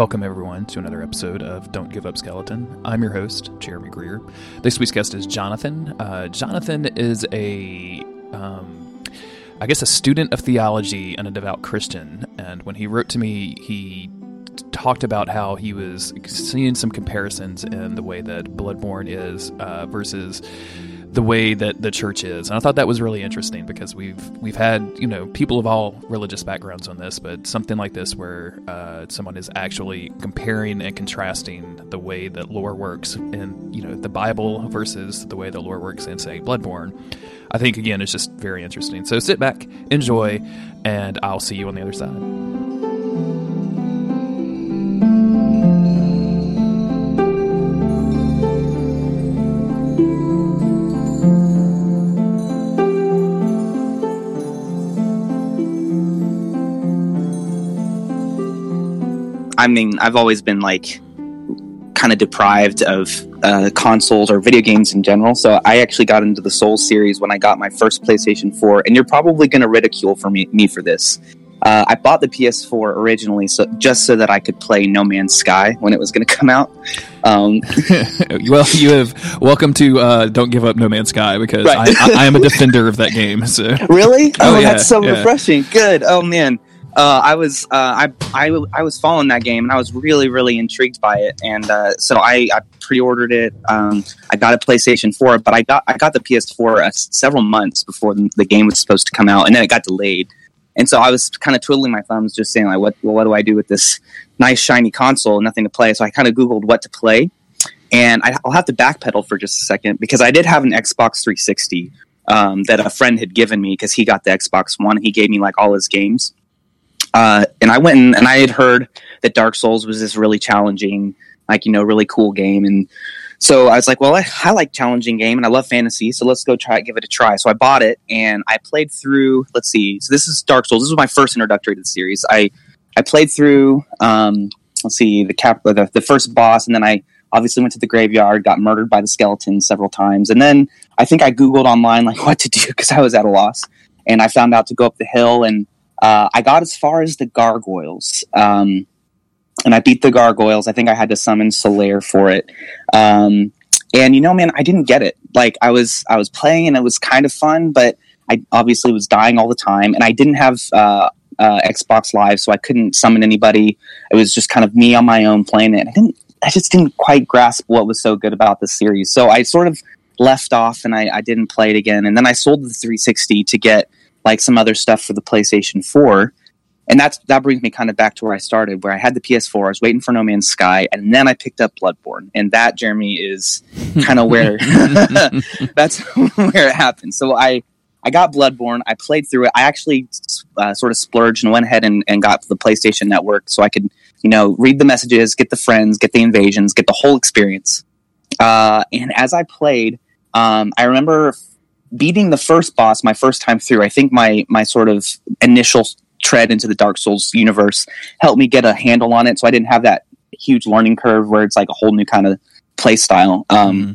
Welcome, everyone, to another episode of Don't Give Up Skeleton. I'm your host, Jeremy Greer. This week's guest is Jonathan. Uh, Jonathan is a, um, I guess, a student of theology and a devout Christian. And when he wrote to me, he talked about how he was seeing some comparisons in the way that Bloodborne is uh, versus the way that the church is. And I thought that was really interesting because we've we've had you know people of all religious backgrounds on this, but something like this where uh, someone is actually comparing and contrasting the way that lore works in you know the Bible versus the way that lore works in say Bloodborne. I think again it's just very interesting. So sit back, enjoy, and I'll see you on the other side. I mean, I've always been like kind of deprived of uh, consoles or video games in general. So I actually got into the Souls series when I got my first PlayStation 4, and you're probably going to ridicule for me, me for this. Uh, I bought the PS4 originally, so just so that I could play No Man's Sky when it was going to come out. Um, well, you have welcome to uh, Don't Give Up No Man's Sky because right. I, I, I, am a defender of that game. So really, oh, oh yeah, that's so yeah. refreshing. Good. Oh man, uh, I was uh, I, I I was following that game and I was really really intrigued by it and uh, so I, I pre-ordered it. Um, I got a PlayStation 4, but I got I got the PS4 uh, several months before the, game was supposed to come out, and then it got delayed. And so I was kind of twiddling my thumbs, just saying like, what well, what do I do with this nice shiny console? Nothing to play. So I kind of googled what to play, and I, will have to backpedal for just a second because I did have an Xbox 360 um, that a friend had given me because he got the Xbox One. He gave me like all his games uh, and I went and, and I had heard that Dark Souls was this really challenging, like you know, really cool game, and so I was like, well, I, I, like challenging game and I love fantasy, so let's go try give it a try. So I bought it and I played through. Let's see, so this is Dark Souls. This was my first introductory to the series. I I played through. Um, let's see, the cap the, the first boss, and then I obviously went to the graveyard, got murdered by the skeletons several times, and then I think I googled online like what to do because I was at a loss, and I found out to go up the hill and uh, I got as far as the gargoyles, um, and I beat the gargoyles. I think I had to summon Solaire for it. Um, and you know, man, I didn't get it. Like I was, I was playing, and it was kind of fun, but I obviously was dying all the time, and I didn't have uh, uh, Xbox Live, so I couldn't summon anybody. It was just kind of me on my own playing it. I didn't, I just didn't quite grasp what was so good about the series. So I sort of left off, and I, I didn't play it again. And then I sold the 360 to get like some other stuff for the PlayStation 4. And that's that brings me kind of back to where I started, where I had the PS4, I was waiting for No Man's Sky, and then I picked up Bloodborne. And that, Jeremy, is kind of where that's where it happened. So I I got Bloodborne. I played through it. I actually uh, sort of splurged and went ahead and, and got the PlayStation Network so I could, you know, read the messages, get the friends, get the invasions, get the whole experience. Uh, and as I played, um, I remember beating the first boss my first time through, I think my my sort of initial tread into the Dark Souls universe helped me get a handle on it. So I didn't have that huge learning curve where it's like a whole new kind of play style. Um, mm-hmm.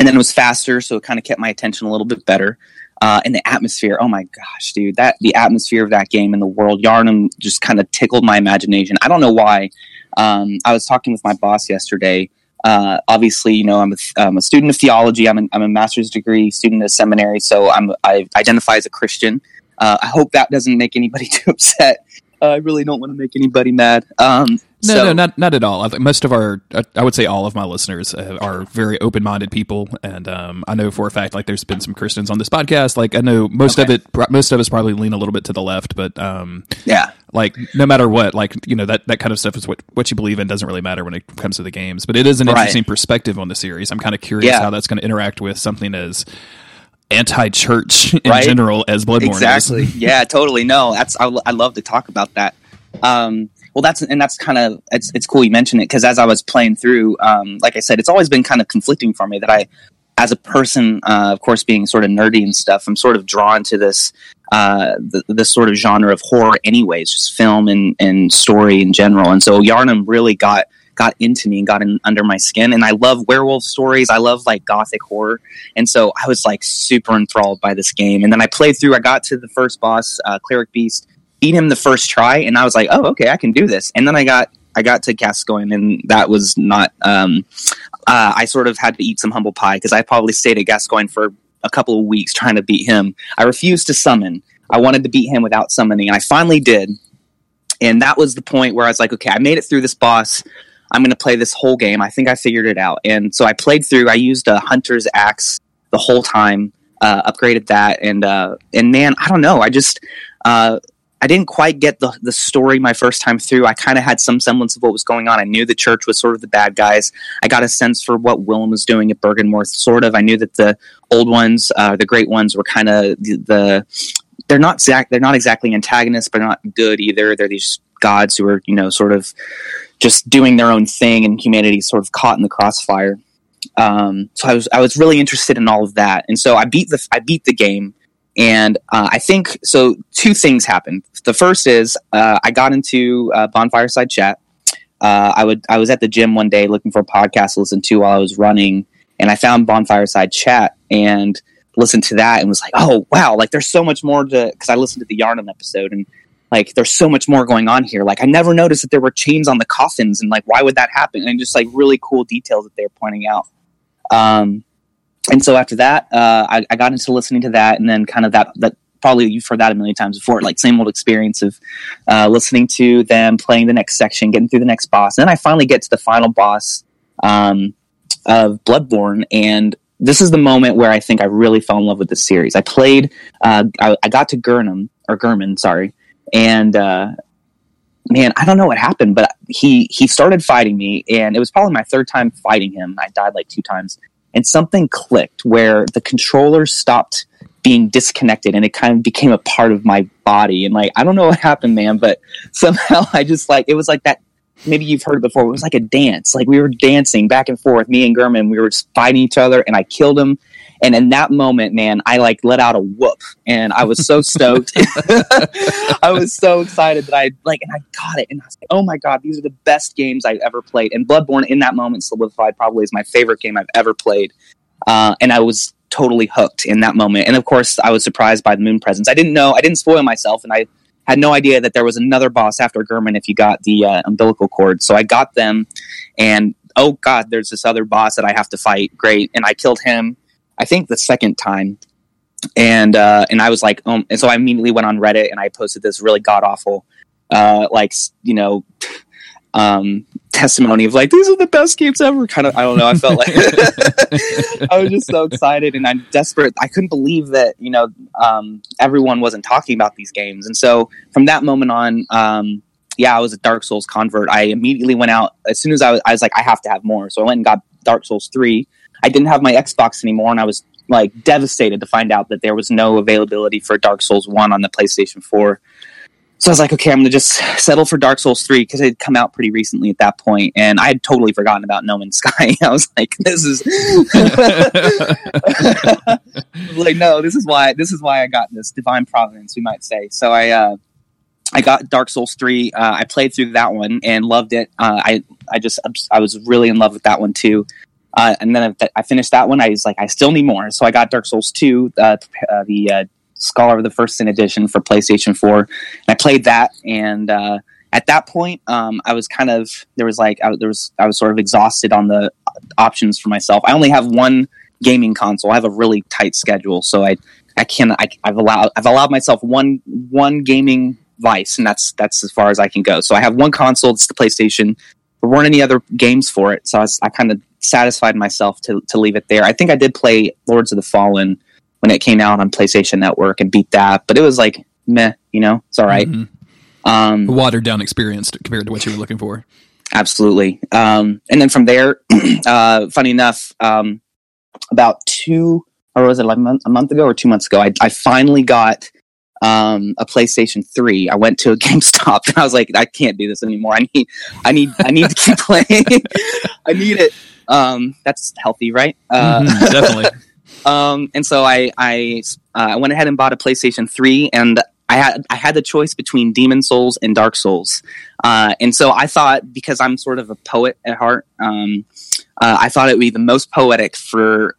And then it was faster, so it kind of kept my attention a little bit better. Uh, and the atmosphere, oh my gosh, dude, that the atmosphere of that game and the world, Yharnam just kind of tickled my imagination. I don't know why. Um, I was talking with my boss yesterday uh, obviously, you know, I'm a, I'm a student of theology. I'm, I'm a master's degree student of seminary, so I'm I identify as a Christian. Uh, I hope that doesn't make anybody too upset. Uh, I really don't want to make anybody mad. Um, no, so, no, not not at all. I think most of our, I would say all of my listeners uh, are very open minded people, and um, I know for a fact, like there's been some Christians on this podcast. Like I know most okay. of it, most of us probably lean a little bit to the left, but um, yeah, like no matter what, like you know that that kind of stuff is what what you believe in doesn't really matter when it comes to the games. But it is an right. interesting perspective on the series. I'm kind of curious yeah. how that's going to interact with something as anti-church in right? general as Bloodborne. Exactly. Is. yeah, totally. No, that's I, I love to talk about that. Um, well, that's and that's kind of it's it's cool you mentioned it because as I was playing through, um, like I said, it's always been kind of conflicting for me that I, as a person, uh, of course, being sort of nerdy and stuff, I'm sort of drawn to this uh, the, this sort of genre of horror, anyways, just film and and story in general. And so Yharnam really got got into me and got in under my skin. And I love werewolf stories. I love like gothic horror. And so I was like super enthralled by this game. And then I played through. I got to the first boss, uh, Cleric Beast beat him the first try, and I was like, oh, okay, I can do this. And then I got I got to Gascoigne, and that was not. Um, uh, I sort of had to eat some humble pie because I probably stayed at Gascoigne for a couple of weeks trying to beat him. I refused to summon. I wanted to beat him without summoning, and I finally did. And that was the point where I was like, okay, I made it through this boss. I'm going to play this whole game. I think I figured it out. And so I played through. I used a hunter's axe the whole time. Uh, upgraded that, and uh, and man, I don't know. I just uh, I didn't quite get the the story my first time through. I kind of had some semblance of what was going on. I knew the church was sort of the bad guys. I got a sense for what Willem was doing at Byrgenwerth, sort of. I knew that the old ones, uh, the great ones, were kind of the, the they're not exact they're not exactly antagonists, but not good either. They're these gods who are you know sort of just doing their own thing, and humanity's sort of caught in the crossfire. Um, so I was I was really interested in all of that, and so I beat the I beat the game, and uh, I think so. Two things happened. The first is uh, I got into uh, bonfireside chat. Uh, I would I was at the gym one day looking for a podcast to listen to while I was running, and I found bonfireside chat and listened to that and was like, oh wow, like there's so much more to because I listened to the Yharnam episode and like there's so much more going on here. Like I never noticed that there were chains on the coffins and like why would that happen? And just like really cool details that they're pointing out. Um, and so after that, uh, I, I, got into listening to that, and then kind of that that probably you've heard that a million times before, like same old experience of uh, listening to them playing the next section, getting through the next boss, and then I finally get to the final boss um, of Bloodborne, and this is the moment where I think I really fell in love with this series. I played, uh, I, I, got to Gurnham or Gehrman, sorry, and uh, man, I don't know what happened, but he he started fighting me, and it was probably my third time fighting him. I died like two times, and something clicked where the controller stopped being disconnected, and it kind of became a part of my body. And like, I don't know what happened, man, but somehow I just like it was like that. Maybe you've heard it before. It was like a dance. Like we were dancing back and forth, me and Gehrman. We were fighting each other, and I killed him and in that moment, man, I like let out a whoop and I was so stoked. I was so excited that I like, and I got it. And I was like, oh my God, these are the best games I've ever played. And Bloodborne in that moment solidified probably as my favorite game I've ever played. Uh, and I was totally hooked in that moment. And of course, I was surprised by the moon presence. I didn't know, I didn't spoil myself, and I had no idea that there was another boss after Gehrman if you got the uh, umbilical cord. So I got them, and oh god, there's this other boss that I have to fight. Great, and I killed him. I think the second time, and uh, and I was like, um, and so I immediately went on Reddit and I posted this really god awful, uh, like you know, um, testimony of like these are the best games ever. Kind of, I don't know. I felt like I was just so excited and I'm desperate. I couldn't believe that you know um, everyone wasn't talking about these games, and so from that moment on. Um, yeah, I was a Dark Souls convert. I immediately went out as soon as I was, I was like, I have to have more. So I went and got Dark Souls 3 I didn't have my Xbox anymore, and I was like devastated to find out that there was no availability for Dark Souls One on the PlayStation Four. So I was like, okay, I'm gonna just settle for Dark Souls Three because it had come out pretty recently at that point, and I had totally forgotten about No Man's Sky. I was like, this is like, no, this is why this is why I got this divine providence, we might say. So I. Uh, I got Dark Souls three. Uh, I played through that one and loved it. Uh, I I just I was really in love with that one too. Uh, and then I finished that one. I was like, I still need more. So I got Dark Souls 2, uh, uh, the uh, Scholar of the First Sin edition for PlayStation 4. And I played that. And uh, at that point, um, I was kind of, there was like, I, there was, I was sort of exhausted on the options for myself. I only have one gaming console. I have a really tight schedule. So I, I can, I, I've allowed, I've allowed myself one, one gaming vice and that's, that's as far as I can go. So I have one console. It's the PlayStation. There weren't any other games for it. So I, I kind of satisfied myself to to leave it there. I think I did play Lords of the Fallen when it came out on PlayStation Network and beat that, but it was like meh, you know, it's all right. mm-hmm. um, watered down experience compared to what you were looking for. Absolutely. Um, and then from there, uh, funny enough, um, about two or was it like a month, a month ago or two months ago, I, I finally got um, a PlayStation 3. I went to a GameStop and I was like, I can't do this anymore. I need, I need, I need to keep playing. I need it. Um, that's healthy, right? Uh, mm-hmm, definitely. um, and so I I uh, went ahead and bought a PlayStation Three, and I had I had the choice between Demon Souls and Dark Souls, uh, and so I thought because I'm sort of a poet at heart, um, uh, I thought it would be the most poetic for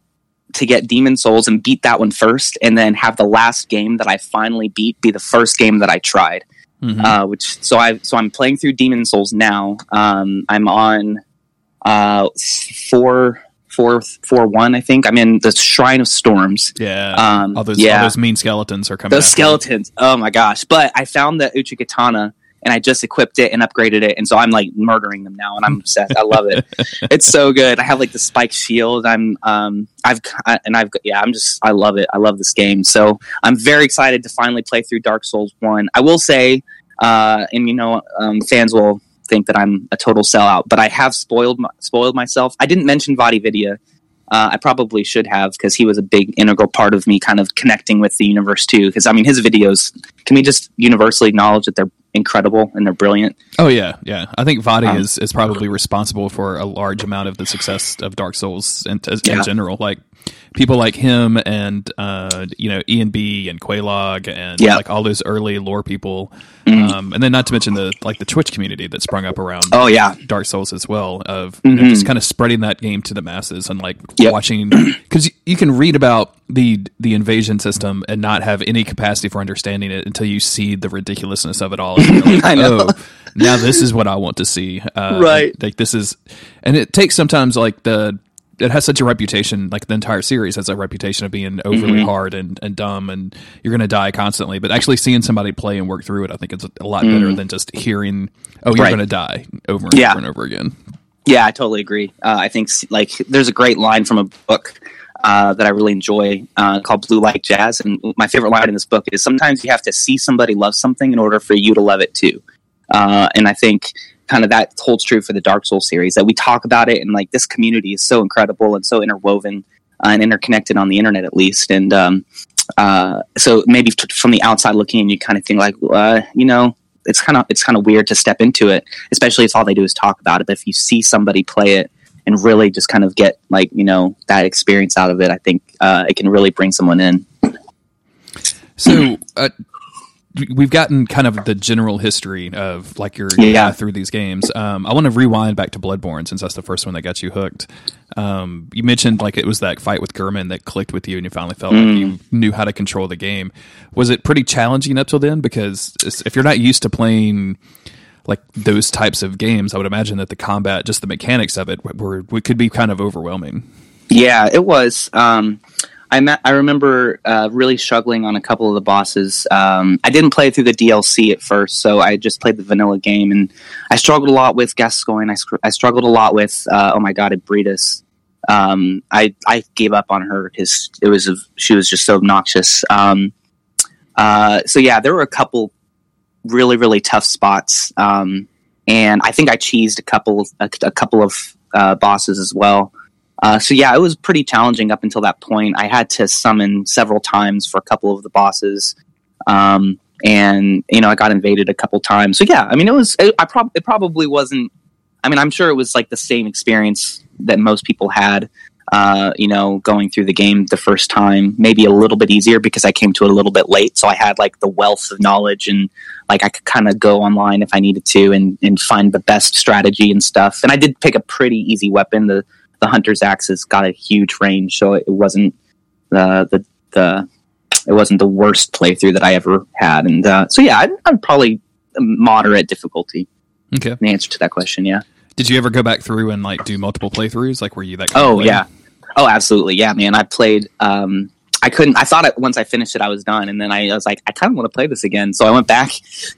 to get Demon Souls and beat that one first, and then have the last game that I finally beat be the first game that I tried. mm-hmm. uh, which so I so I'm playing through Demon Souls now. Um, I'm on uh, four four four one. I think I'm in the Shrine of Storms. Yeah, um, all those yeah. all those mean skeletons are coming. Those skeletons. Oh my gosh! But I found the Uchigatana and I just equipped it and upgraded it, and so I'm like murdering them now, and I'm obsessed. I love it. It's so good. I have like the spike shield. I'm um I've I, and I've yeah I'm just I love it. I love this game. So I'm very excited to finally play through Dark Souls one. I will say, uh, and you know, um, fans will think that I'm a total sellout, but I have spoiled spoiled myself. I didn't mention VaatiVidya. Uh, I probably should have because he was a big integral part of me kind of connecting with the universe too. Because I mean, his videos can we just universally acknowledge that they're incredible and they're brilliant. Oh yeah, yeah. I think Vaati um, is is probably responsible for a large amount of the success of Dark Souls in, in yeah. general. Like people like him and uh, you know ENB and Quelaag and yeah. like all those early lore people, mm-hmm. um, and then not to mention the like the Twitch community that sprung up around. Oh yeah, Dark Souls as well of mm-hmm. you know, just kind of spreading that game to the masses and like yep. watching because you can read about the the invasion system and not have any capacity for understanding it until you see the ridiculousness of it all. Like, I know. Oh, now this is what I want to see. Uh, right. Like this is, and it takes sometimes like the it has such a reputation, like the entire series has a reputation of being overly mm-hmm. hard and, and dumb, and you're going to die constantly. But actually seeing somebody play and work through it, I think it's a lot mm-hmm. better than just hearing, "Oh, you're right. going to die" over and yeah. over and over again. Yeah, I totally agree. Uh, I think like there's a great line from a book uh, that I really enjoy uh, called Blue Like Jazz, and my favorite line in this book is sometimes you have to see somebody love something in order for you to love it too. Uh, and I think kind of that holds true for the Dark Souls series that we talk about it and like this community is so incredible and so interwoven uh, and interconnected on the internet at least. And um, uh, so maybe t- from the outside looking in you kind of think like you know it's kind of it's kind of weird to step into it especially if all they do is talk about it. But if you see somebody play it and really just kind of get like you know that experience out of it i think uh, it can really bring someone in so uh, we've gotten kind of the general history of like your, yeah. through these games. Um, I want to rewind back to Bloodborne since that's the first one that got you hooked. Um, you mentioned like it was that fight with Gehrman that clicked with you, and you finally felt mm. like you mm. knew how to control the game. Was it pretty challenging up till then? Because if you're not used to playing like those types of games, I would imagine that the combat, just the mechanics of it, were, were could be kind of overwhelming. Yeah, it was. Um, I met, I remember uh, really struggling on a couple of the bosses. Um, I didn't play through the DLC at first, so I just played the vanilla game, and I struggled a lot with Gascoigne. I, I struggled a lot with uh, oh my god, Ebrietas. Um, I I gave up on her because it was a, she was just so obnoxious. Um, uh, so yeah, there were a couple really really tough spots, um, and I think I cheesed a couple a, a couple of uh, bosses as well. Uh, so yeah, it was pretty challenging up until that point. I had to summon several times for a couple of the bosses, um, and you know I got invaded a couple times. So yeah, I mean it was it, I prob- it probably wasn't. I mean I'm sure it was like the same experience that most people had. Uh, you know, going through the game the first time, maybe a little bit easier because I came to it a little bit late. So I had like the wealth of knowledge and like I could kind of go online if I needed to and, and find the best strategy and stuff. And I did pick a pretty easy weapon. The the hunter's axe has got a huge range, so it wasn't the the the it wasn't the worst playthrough that I ever had, and uh, so yeah, I'd, I'd, probably moderate difficulty. Okay, the answer to that question, yeah. Did you ever go back through and like do multiple playthroughs? Like, were you that? oh yeah, oh absolutely, yeah, man. I played um, I couldn't. I thought it, once I finished it, I was done, and then I, I was like, I kind of want to play this again. So I went back,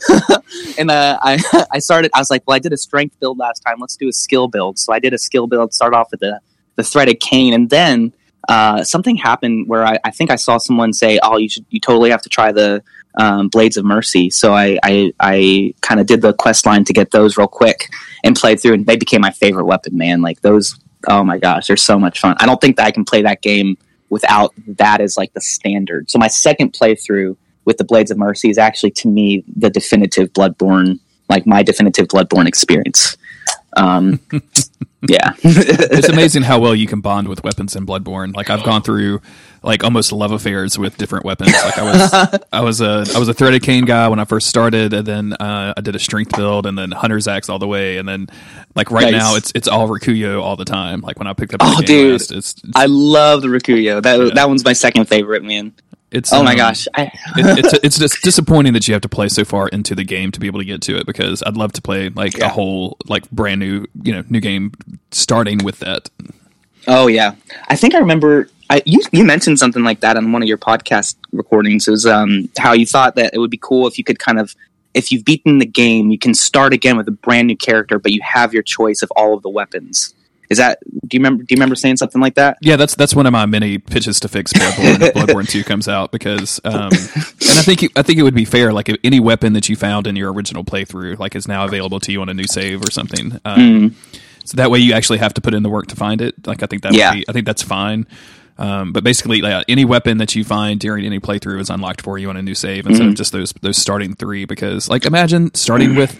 and uh, I I started. I was like, well, I did a strength build last time. Let's do a skill build. So I did a skill build. Start off with the the threaded cane, and then uh, something happened where I, I think I saw someone say, "Oh, you should. You totally have to try the um, Blades of Mercy." So I I, I kind of did the quest line to get those real quick and played through, and they became my favorite weapon. Man, like those. Oh my gosh, they're so much fun. I don't think that I can play that game without that as like the standard. So my second playthrough with the Blades of Mercy is actually to me the definitive Bloodborne, like my definitive Bloodborne experience. Um, yeah, it's amazing how well you can bond with weapons in Bloodborne. Like I've gone through like almost love affairs with different weapons. Like I was, I was a, I was a threaded cane guy when I first started, and then uh, I did a strength build, and then hunter's axe all the way, and then like right nice. now it's it's all Rakuyo all the time. Like when I picked up, oh dude, last, it's, it's, I love the Rakuyo. That yeah. that one's my second favorite, man. It's oh my um, gosh, I, it, it's it's just disappointing that you have to play so far into the game to be able to get to it because I'd love to play like a whole like brand new you know new game starting with that. oh yeah, I think I remember. I, you you mentioned something like that on one of your podcast recordings. It was um, how you thought that it would be cool if you could kind of if you've beaten the game, you can start again with a brand new character, but you have your choice of all of the weapons. Is that do you remember? Do you remember saying something like that? Yeah, that's that's one of my many pitches to fix Bloodborne. if Bloodborne Two comes out because, um, and I think it, I think it would be fair. Like if any weapon that you found in your original playthrough, like is now available to you on a new save or something. Um, Mm. So that way you actually have to put in the work to find it. Like I think that Yeah. be, I think that's fine. Um, but basically, like, any weapon that you find during any playthrough is unlocked for you on a new save instead Mm-hmm. of just those those starting three. Because like imagine starting with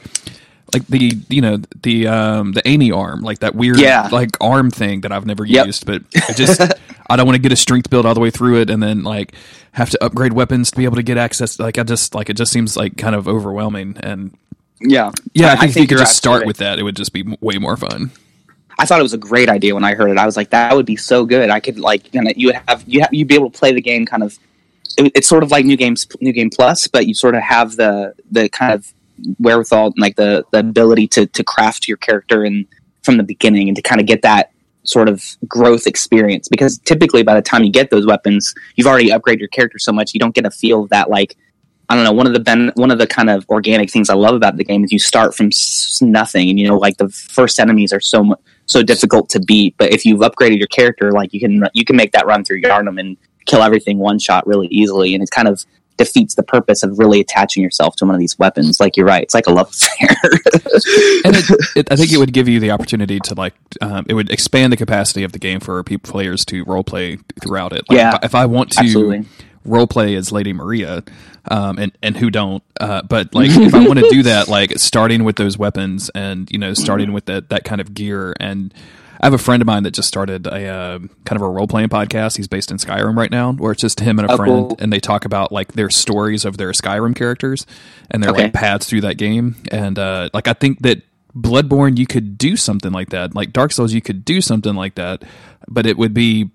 like the you know the um the Amy arm like that weird Yeah. like arm thing that I've never Yep. used, but I just I don't want to get a strength build all the way through it and then like have to upgrade weapons to be able to get access. Like I just like it just seems like kind of overwhelming. And Yeah, yeah, I think, if you could just start with that, it would just be way more fun. I thought it was a great idea when I heard it. I was like, that would be so good. I could like, you, know, you would have you have, you'd be able to play the game kind of. It, it's sort of like new games, new game plus, but you sort of have the the kind of wherewithal, like the the ability to to craft your character and from the beginning and to kind of get that sort of growth experience. Because typically, by the time you get those weapons, you've already upgraded your character so much you don't get a feel of that like I don't know. One of the ben- one of the kind of organic things I love about the game is you start from s- nothing, and you know, like the first enemies are so mu- so difficult to beat. But if you've upgraded your character, like you can you can make that run through Yharnam and kill everything one shot really easily, and it's kind of defeats the purpose of really attaching yourself to one of these weapons. Like you're right, it's like a love affair. and it, it, I think it would give you the opportunity to like um, it would expand the capacity of the game for people players to role play throughout it. Like, Yeah. if I, if I want to Absolutely. role play as Lady Maria, um, and and who don't, uh, but like if I want to do that, like starting with those weapons and you know starting with that that kind of gear and. I have a friend of mine that just started a uh, kind of a role playing podcast. He's based in Skyrim right now, where it's just him and a Oh, friend, cool. and they talk about like their stories of their Skyrim characters and their Okay. like paths through that game. And uh, like I think that Bloodborne, you could do something like that. Like Dark Souls, you could do something like that, but it would be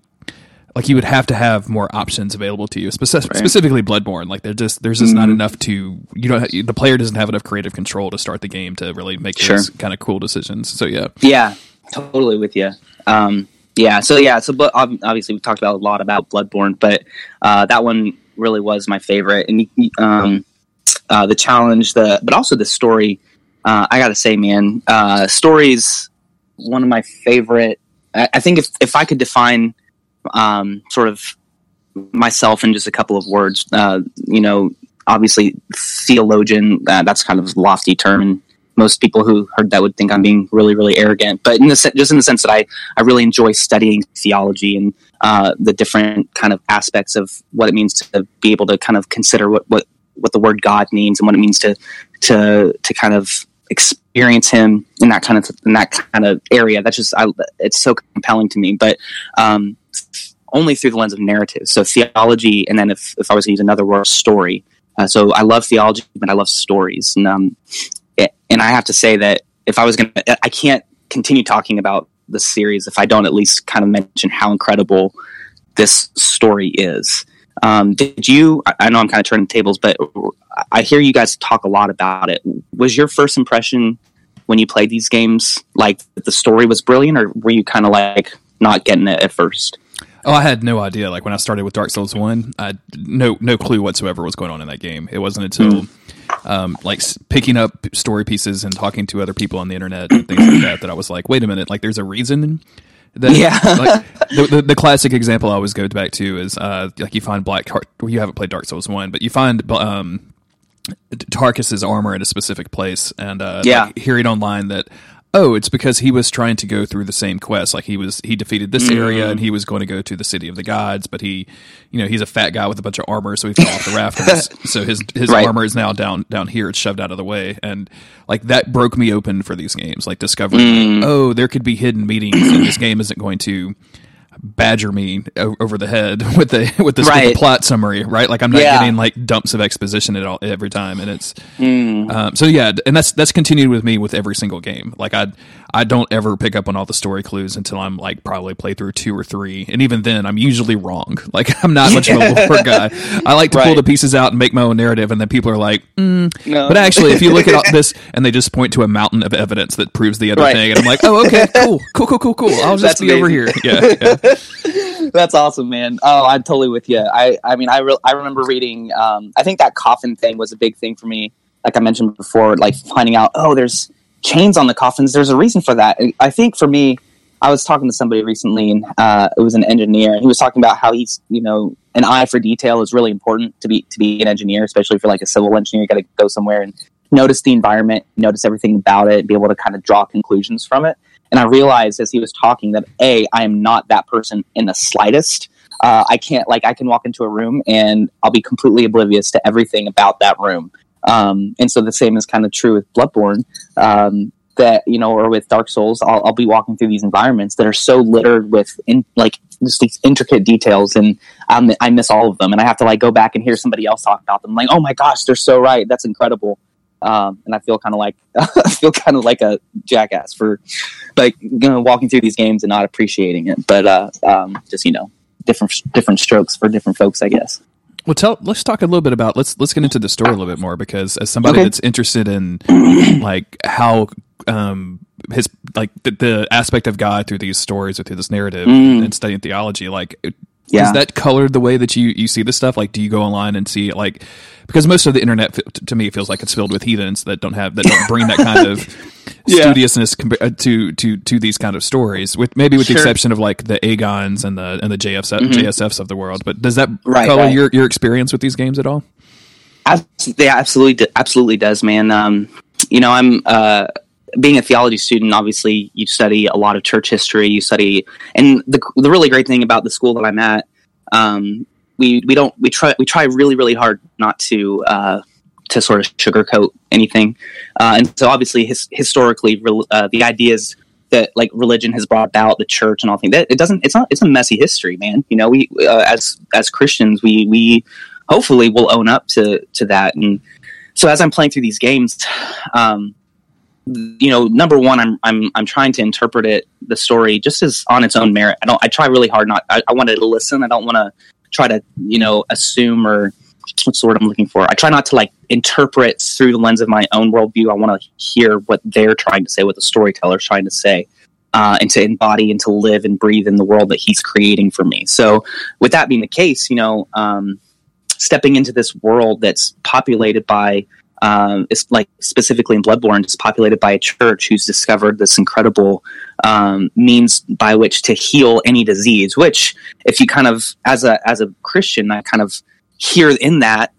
like you would have to have more options available to you. Speci- Specifically, Bloodborne. Like there just there's just Mm-hmm. not enough to you don't the player doesn't have enough creative control to start the game to really make Sure. those kind of cool decisions. So yeah, Yeah, totally with you. Um, yeah, so yeah, so but obviously we talked about a lot about Bloodborne, but uh, that one really was my favorite, and um, uh, the challenge, the but also the story. Uh, I got to say, man, uh, stories one of my favorite. I, I think if if I could define um, sort of myself in just a couple of words, uh, you know, obviously theologian. Uh, that's kind of a lofty term, and most people who heard that would think I'm being really, really arrogant. But in the se- just in the sense that I, I really enjoy studying theology and uh, the different kind of aspects of what it means to be able to kind of consider what, what, what the word God means and what it means to to to kind of experience Him in that kind of in that kind of area. That's just I, it's so compelling to me. But um, only through the lens of narrative. So theology, and then if if I was to use another word, story. Uh, so I love theology, but I love stories, and um, and I have to say that if I was going to, I can't continue talking about the series if I don't at least kind of mention how incredible this story is. Um, did you? I- know I'm kind of turning tables, but I hear you guys talk a lot about it. Was your first impression when you played these games like the story was brilliant, or were you kind of like not getting it at first? Oh, I had no idea. Like when I started with Dark Souls One, I had no no clue whatsoever was going on in that game. It wasn't until um, like picking up story pieces and talking to other people on the internet and things like that that I was like, wait a minute, like there's a reason. That, Yeah. like the, the, the classic example I always go back to is uh, like you find Black Heart. Well, you haven't played Dark Souls One, but you find um, Tarkus's armor in a specific place, and uh, Yeah. like, hearing online that oh, it's because he was trying to go through the same quest. Like he was, he defeated this mm-hmm. area, and he was going to go to the city of the gods, but he, you know, he's a fat guy with a bunch of armor, so he fell off the rafters. so his his Right. armor is now down down here. It's shoved out of the way, and like that broke me open for these games. Like discovering, mm. oh, there could be hidden meanings, and this game isn't going to badger me over the head with the with this right. with the plot summary, right? Like I'm not yeah. getting like dumps of exposition at all every time, and it's mm. um, so yeah, and that's that's continued with me with every single game. Like I I don't ever pick up on all the story clues until I'm like probably play through two or three, and even then I'm usually wrong. Like I'm not much of a lore guy. I like to right. pull the pieces out and make my own narrative, and then people are like, mm. no. but actually, if you look at this, and they just point to a mountain of evidence that proves the other right. thing, and I'm like, oh okay, cool, cool, cool, cool, cool. I'll just That's be amazing. over here. Yeah. yeah. That's awesome, man. Oh, I'm totally with you. I, I mean, I, re- I remember reading. Um, I think that coffin thing was a big thing for me. Like I mentioned before, like finding out, oh, there's chains on the coffins. There's a reason for that. I think for me, I was talking to somebody recently, and uh, it was an engineer, and he was talking about how he's, you know, an eye for detail is really important to be to be an engineer, especially for like a civil engineer. You got to go somewhere and notice the environment, notice everything about it, and be able to kind of draw conclusions from it. And I realized as he was talking that a I am not that person in the slightest. Uh, I can't like I can walk into a room and I'll be completely oblivious to everything about that room. Um, and so the same is kind of true with Bloodborne. Um, that you know, or with Dark Souls, I'll, I'll, be walking through these environments that are so littered with in, like just these intricate details, and um, I miss all of them, and I have to like go back and hear somebody else talk about them. Like, oh my gosh, they're so right. That's incredible. Um, and I feel kind of like I feel kind of like a jackass for like you know walking through these games and not appreciating it. But uh, um, just you know, different different strokes for different folks, I guess. Well, tell let's talk a little bit about let's let's get into the story a little bit more because as somebody okay. that's interested in like how um his like the, the, aspect of God through these stories or through this narrative mm. and studying theology, like yeah. Is that colored the way that you, you see this stuff? Like, do you go online and see like because most of the internet to me feels like it's filled with heathens that don't have that don't bring that kind of yeah. studiousness uh, to to to these kind of stories. With maybe with sure. the exception of like the Agons and the and the JFs, mm-hmm. JSFs of the world. But does that right, color right. your your experience with these games at all? Yeah, absolutely, absolutely does, man. Um, you know, I'm uh, being a theology student, obviously you study a lot of church history. You study, and the the really great thing about the school that I'm at, um, we we don't we try we try really really hard not to uh, to sort of sugarcoat anything, uh, and so obviously his, historically uh, the ideas that like religion has brought about the church and all things that it doesn't it's not it's a messy history, man. You know, we uh, as as Christians we we hopefully will own up to to that and so as I'm playing through these games. Um, you know, number one, I'm I'm I'm trying to interpret it the story just as on its own merit. I don't. I try really hard not. I, I wanted to listen. I don't want to try to you know assume or what's the word I'm looking for. I try not to like interpret through the lens of my own worldview. I want to hear what they're trying to say, what the storyteller's trying to say, uh, and to embody and to live and breathe in the world that he's creating for me. So, with that being the case, you know, um, stepping into this world that's populated by um, is like specifically in Bloodborne, it's populated by a church who's discovered this incredible um, means by which to heal any disease. Which, if you kind of as a as a Christian, I kind of hear in that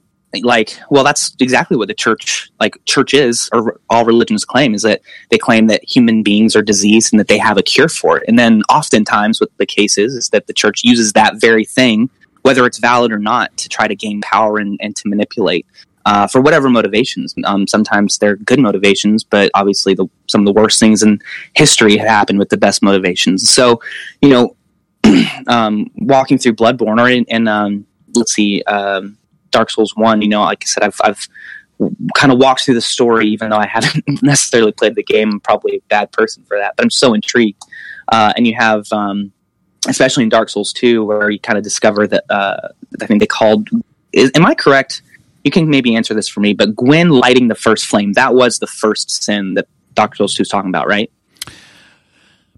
like well that's exactly what the church like church is or all religions claim is that they claim that human beings are diseased and that they have a cure for it and then oftentimes what the case is is that the church uses that very thing whether it's valid or not to try to gain power and, and to manipulate uh, for whatever motivations. Um, sometimes they're good motivations, but obviously the, some of the worst things in history have happened with the best motivations. So, you know, um, walking through Bloodborne or in, in um, let's see, um, Dark Souls One. You know, like I said, I've, I've kind of walked through the story, even though I haven't necessarily played the game. I'm probably a bad person for that, but I'm so intrigued. Uh, and you have, um, especially in Dark Souls 2, where you kind of discover that uh, I think they called. Is, am I correct? you can maybe answer this for me, but Gwyn lighting the first flame, that was the first sin that Dr. Souls 2 is talking about, right?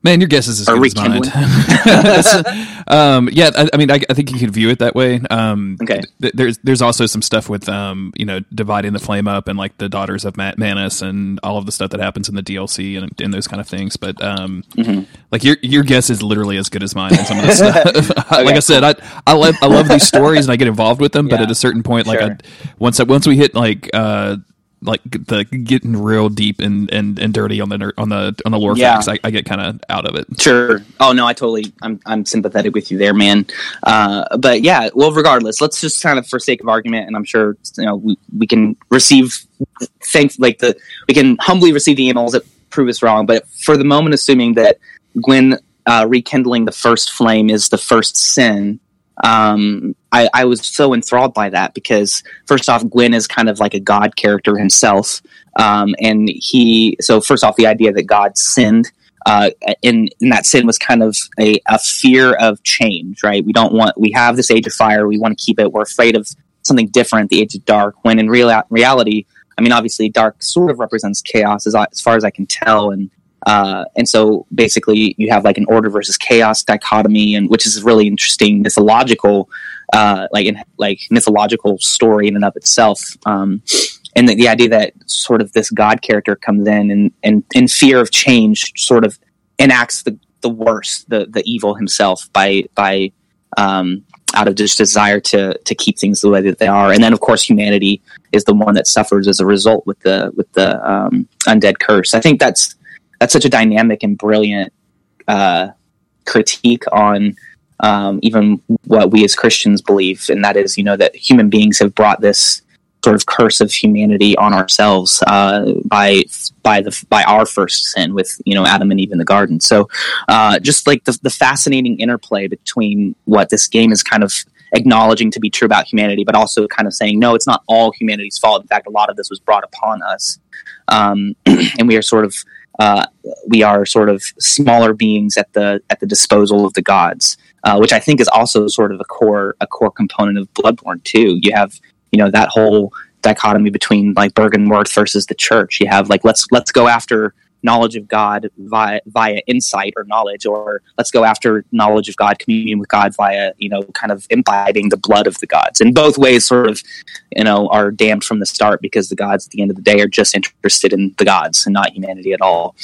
Man, your guess is as good as mine. um, yeah, I, I mean, I, I, think you could view it that way. Um, okay. Th- there's there's also some stuff with um, you know dividing the flame up and like the daughters of Ma- Manus and all of the stuff that happens in the DLC and, and those kind of things. But um, mm-hmm. like your your guess is literally as good as mine on some of this stuff. okay, like I said, I I love I love these stories and I get involved with them, yeah, but at a certain point, like I, once I, once we hit like uh like the getting real deep and, and, and dirty on the on the on the lore yeah. facts, I, I get kind of out of it. Sure. Oh no, I totally I'm I'm sympathetic with you there, man. Uh, but yeah, well, regardless, let's just kind of for sake of argument, and I'm sure you know we, we can receive thanks like the we can humbly receive the emails that prove us wrong. But for the moment, assuming that Gwyn uh, rekindling the first flame is the first sin. Um, I, I was so enthralled by that because first off, Gwyn is kind of like a god character himself, um, and he. So first off, the idea that God sinned uh, and, and, that sin was kind of a, a, fear of change, right? We don't want, we have this age of fire, we want to keep it, we're afraid of something different, the age of dark, when in real, reality, I mean, obviously, dark sort of represents chaos as, as far as I can tell, and uh, and so basically, you have like an order versus chaos dichotomy, and which is really interesting mythological, uh, like in, like mythological story in and of itself. Um, and the, the, idea that sort of this god character comes in and and in fear of change sort of enacts the the worst the the evil himself by by um, out of just desire to to keep things the way that they are and then of course humanity is the one that suffers as a result with the with the um, undead curse i think that's that's such a dynamic and brilliant uh, critique on um, even what we as christians believe and that is you know that human beings have brought this sort of curse of humanity on ourselves uh, by by the by our first sin with you know Adam and Eve in the garden. So uh, just like the, the fascinating interplay between what this game is kind of acknowledging to be true about humanity, but also kind of saying no, it's not all humanity's fault. In fact, a lot of this was brought upon us, um, and we are sort of. Uh, we are sort of smaller beings at the at the disposal of the gods, uh, which I think is also sort of a core a core component of Bloodborne too. You have you know that whole dichotomy between like Byrgenwerth versus the church. You have like let's let's go after knowledge of God via via insight or knowledge, or let's go after knowledge of God, communion with God via you know kind of imbibing the blood of the gods. And both ways sort of you know are damned from the start because the gods at the end of the day are just interested in the gods and not humanity at all.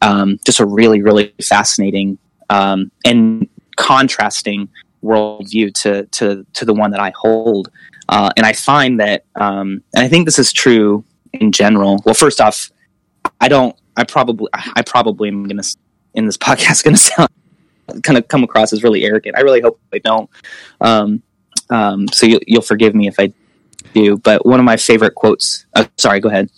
Um, just a really really fascinating um, and contrasting worldview to to to the one that I hold. Uh, and I find that, um, and I think this is true in general. Well, first off, I don't. I probably, I probably am going to in this podcast to sound kind of come across as really arrogant. I really hope I don't. Um, um, so you, will forgive me if I do. But one of my favorite quotes. Oh, sorry, go ahead.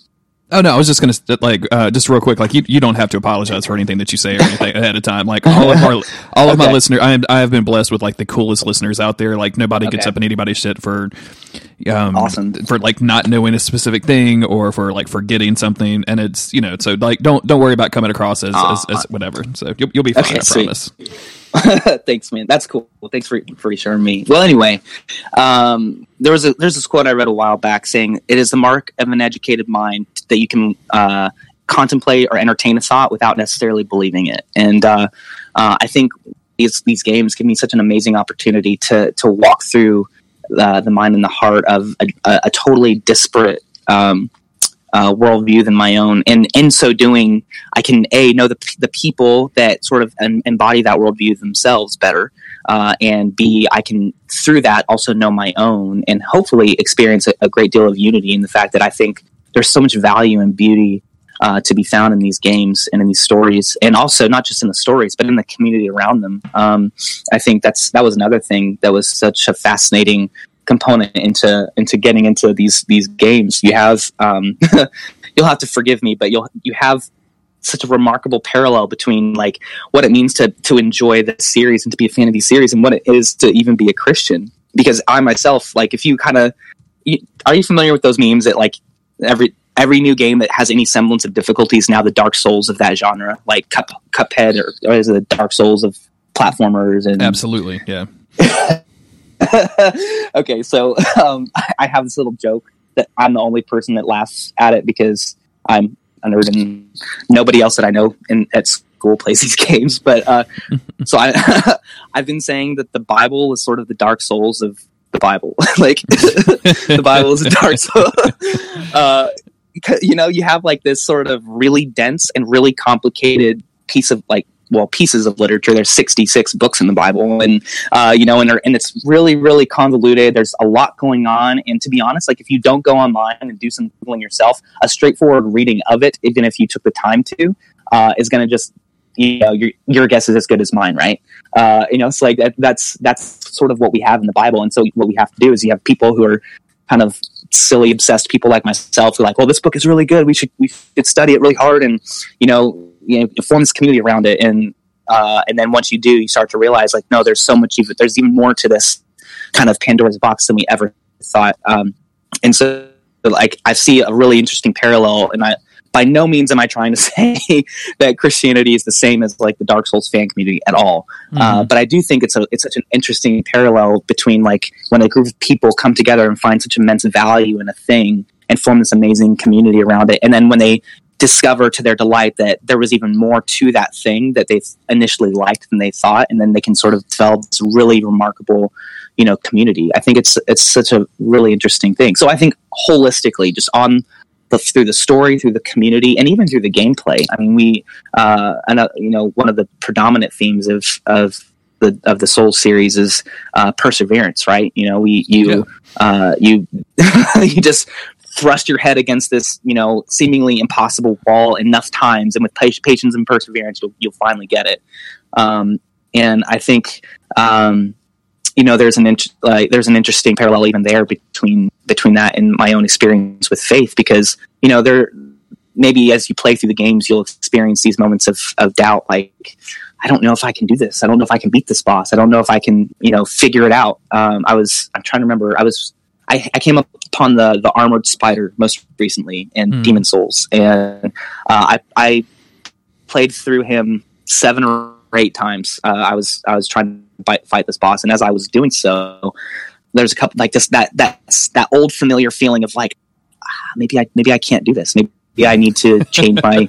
Oh no, I was just gonna like uh, just real quick. Like you, you don't have to apologize for anything that you say or anything ahead of time. Like all of our, all of okay. my listeners, I, I have been blessed with like the coolest listeners out there. Like nobody okay. gets up in anybody's shit for, um, awesome for like not knowing a specific thing or for like forgetting something. And it's you know so like don't don't worry about coming across as, as, as, whatever. So you'll, you'll be fine. Okay, I sweet. Thanks, man. That's cool. Thanks for for reassuring me. Well, anyway, um, there was a there's this quote I read a while back saying it is the mark of an educated mind that you can uh, contemplate or entertain a thought without necessarily believing it. And uh, uh, I think these these games give me such an amazing opportunity to to walk through uh, the mind and the heart of a, a, a totally disparate um, uh, worldview than my own. And in so doing, I can a know the the people that sort of embody that worldview themselves better, uh, and b I can through that also know my own and hopefully experience a, a, great deal of unity in the fact that I think there's so much value and beauty. Uh, to be found in these games and in these stories, and also not just in the stories, but in the community around them. Um, I think that's that was another thing that was such a fascinating component into into getting into these these games. You have um, you'll have to forgive me, but you'll you have such a remarkable parallel between like what it means to to enjoy the series and to be a fan of these series and what it is to even be a Christian. Because I myself, like, if you kind of are you familiar with those memes that like every every new game that has any semblance of difficulty is now the Dark Souls of that genre, like Cup, Cuphead or, or is it the Dark Souls of platformers and absolutely, yeah. okay, so um, I have this little joke that I'm the only person that laughs at it because I'm a nerd and nobody else that I know in at school plays these games. But uh, so I I've been saying that the Bible is sort of the Dark Souls of the Bible. like the Bible is a Dark Soul. uh, you know, you have like this sort of really dense and really complicated piece of like well pieces of literature. There's 66 books in the Bible, and uh, you know, and, and it's really really convoluted. There's a lot going on, and to be honest, like if you don't go online and do some googling yourself, a straightforward reading of it, even if you took the time to, uh, is going to just you know your your guess is as good as mine, right? Uh, you know, it's like that, that's that's sort of what we have in the Bible, and so what we have to do is you have people who are kind of silly obsessed people like myself who are like well this book is really good we should we should study it really hard and you know you know form this community around it and Uh, and then once you do, you start to realize like, no, there's so much. Even, there's even more to this kind of Pandora's box than we ever thought. Um, and so, like, I see a really interesting parallel, and I by no means am I trying to say that Christianity is the same as like the Dark Souls fan community at all. Uh, mm-hmm. Uh, but I do think it's a it's such an interesting parallel between like when a group of people come together and find such immense value in a thing and form this amazing community around it, and then when they discover to their delight that there was even more to that thing that they initially liked than they thought, and then they can sort of develop this really remarkable, you know, community. I think it's it's such a really interesting thing. So I think holistically, just on the, through the story, through the community, and even through the gameplay. I mean, we, uh, and, uh, you know, one of the predominant themes of of the of the Soul series is uh, perseverance, right? You know, we you yeah. uh, you you just thrust your head against this, you know, seemingly impossible wall enough times, and with patience and perseverance, you'll you'll finally get it. Um, and I think. Um, you know, there's an there's an interesting parallel even there between between that and my own experience with faith because you know there maybe as you play through the games you'll experience these moments of, of doubt like i don't know if i can do this i don't know if i can beat this boss i don't know if i can you know figure it out um, i was i'm trying to remember i was I, I, came upon the the armored spider most recently in mm. demon souls and uh, I, I played through him seven or eight times uh, i was i was trying to fight, fight this boss and as i was doing so there's a couple like this that that that old familiar feeling of like ah, maybe I maybe I can't do this. Maybe I need to change my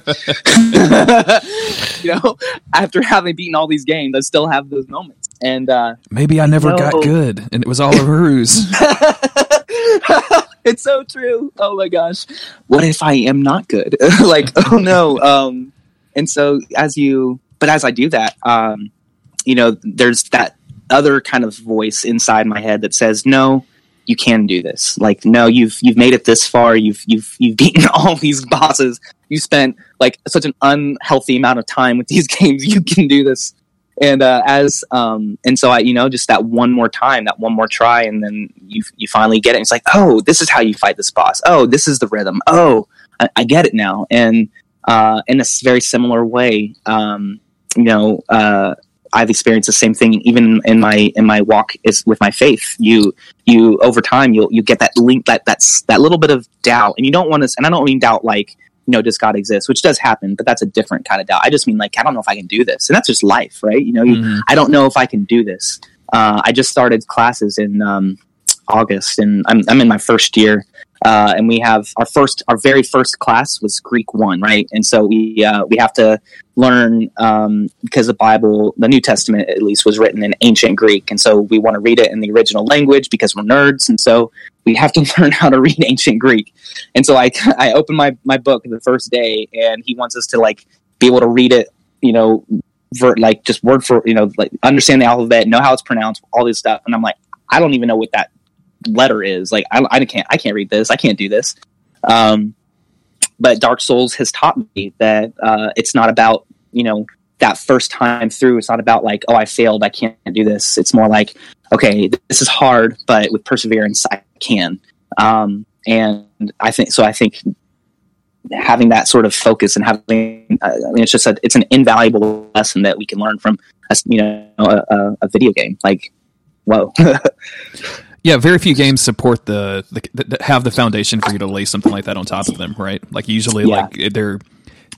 you know after having beaten all these games I still have those moments and uh, maybe I never you know, got good and it was all a ruse. it's so true. Oh my gosh. What if I am not good? like oh no. Um and so as you but as I do that um you know there's that other kind of voice inside my head that says, "No, you can do this. Like, no, you've you've made it this far. You've you've you've beaten all these bosses. You spent like such an unhealthy amount of time with these games. You can do this." And uh, as um, and so I, you know, just that one more time, that one more try, and then you you finally get it. And it's like, oh, this is how you fight this boss. Oh, this is the rhythm. Oh, I, I get it now. And uh, in a very similar way, um, you know, uh, I've experienced the same thing even in my in my walk is with my faith. You you over time you'll you get that link that that's that little bit of doubt, and you don't want to. And I don't mean doubt like you know does God exist, which does happen, but that's a different kind of doubt. I just mean like I don't know if I can do this, and that's just life, right? You know, mm-hmm. I don't know if I can do this. Uh, I just started classes in um, August, and I'm I'm in my first year, uh, and we have our first, our very first class was Greek one, right? And so we uh, we have to learn um, because the Bible, the New Testament at least, was written in ancient Greek, and so we want to read it in the original language because we're nerds, and so we have to learn how to read ancient Greek. And so I I opened my my book the first day, and he wants us to like be able to read it, you know, for like just word for you know like understand the alphabet, know how it's pronounced, all this stuff, and I'm like. I don't even know what that letter is. Like I, I can't I can't read this. I can't do this. Um, but Dark Souls has taught me that uh, it's not about you know that first time through. It's not about like oh I failed. I can't do this. It's more like okay this is hard, but with perseverance I can. Um, and I think so. I think having that sort of focus and having uh, I mean it's just a, it's an invaluable lesson that we can learn from a, you know a, a video game like whoa Yeah, very few games support the, the, the, have the foundation for you to lay something like that on top of them, right? Like usually, yeah. like they're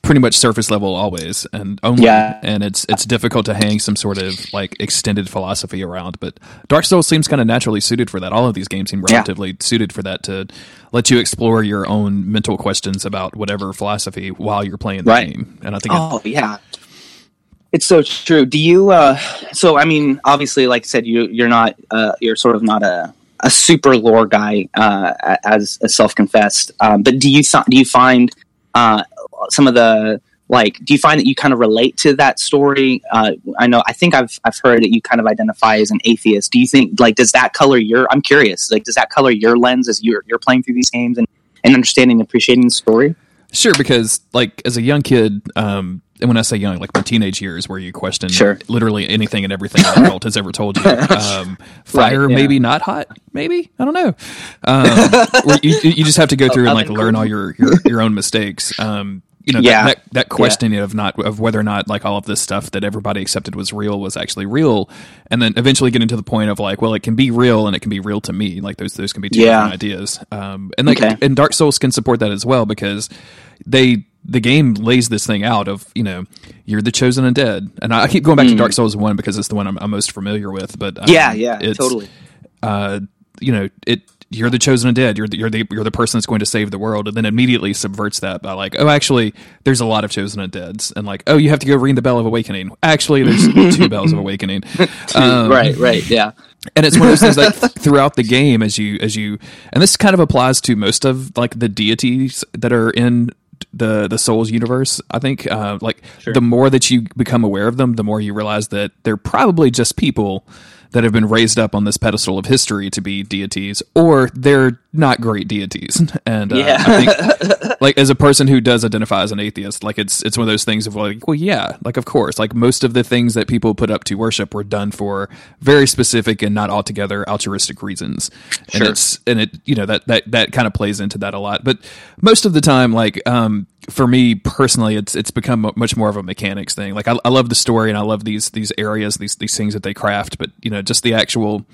pretty much surface level always, and only, yeah. and it's it's difficult to hang some sort of like extended philosophy around. But Dark Souls seems kind of naturally suited for that. All of these games seem relatively yeah. suited for that to let you explore your own mental questions about whatever philosophy while you're playing the right. game. And I think, oh it, yeah, it's so true. Do you? Uh, so I mean, obviously, like I said, you you're not uh, you're sort of not a a super lore guy uh, as, a self confessed. Um, but do you do you find uh, some of the like? Do you find that you kind of relate to that story? Uh, I know. I think I've I've heard that you kind of identify as an atheist. Do you think like does that color your? I'm curious. Like, does that color your lens as you're you're playing through these games and and understanding and appreciating the story? Sure, because like as a young kid, um, and when I say young, like my teenage years, where you question sure. literally anything and everything an adult has ever told you. Um, fire, right, yeah. maybe not hot, maybe I don't know. Um, you, you just have to go through and like learn all your, your, your own mistakes. Um, you know Yeah. that, that that questioning of not of whether or not like all of this stuff that everybody accepted was real was actually real, and then eventually getting to the point of like, well, it can be real and it can be real to me. Like those those can be two Yeah. different ideas. Um, and like Okay. and Dark Souls can support that as well because they the game lays this thing out of you know you're the Chosen Undead, and I, I keep going back to Dark Souls one because it's the one I'm, I'm most familiar with. But um, Mm. yeah, yeah, it's, totally. uh, you know, it you're the Chosen Undead. You're the, you're the you're the person that's going to save the world, and then immediately subverts that by like, oh, actually, there's a lot of Chosen Undeads, and like, oh, you have to go ring the bell of awakening. Actually, there's two bells of awakening. Um, right, right, yeah. and it's one of those things like throughout the game as you as you and this kind of applies to most of like the deities that are in the the souls universe i think uh like the more that you become aware of them the more you realize that they're probably just people that have been raised up on this pedestal of history to be deities or they're not great deities. And uh, Yeah. i think like as a person who does identify as an atheist like it's it's one of those things of like well yeah like of course like most of the things that people put up to worship were done for very specific and not altogether altruistic reasons. And Sure. it's and it you know that that that kind of plays into that a lot. But most of the time like um for me personally it's it's become much more of a mechanics thing. Like I, I love the story and i love these these areas these these things that they craft. But you know just the actual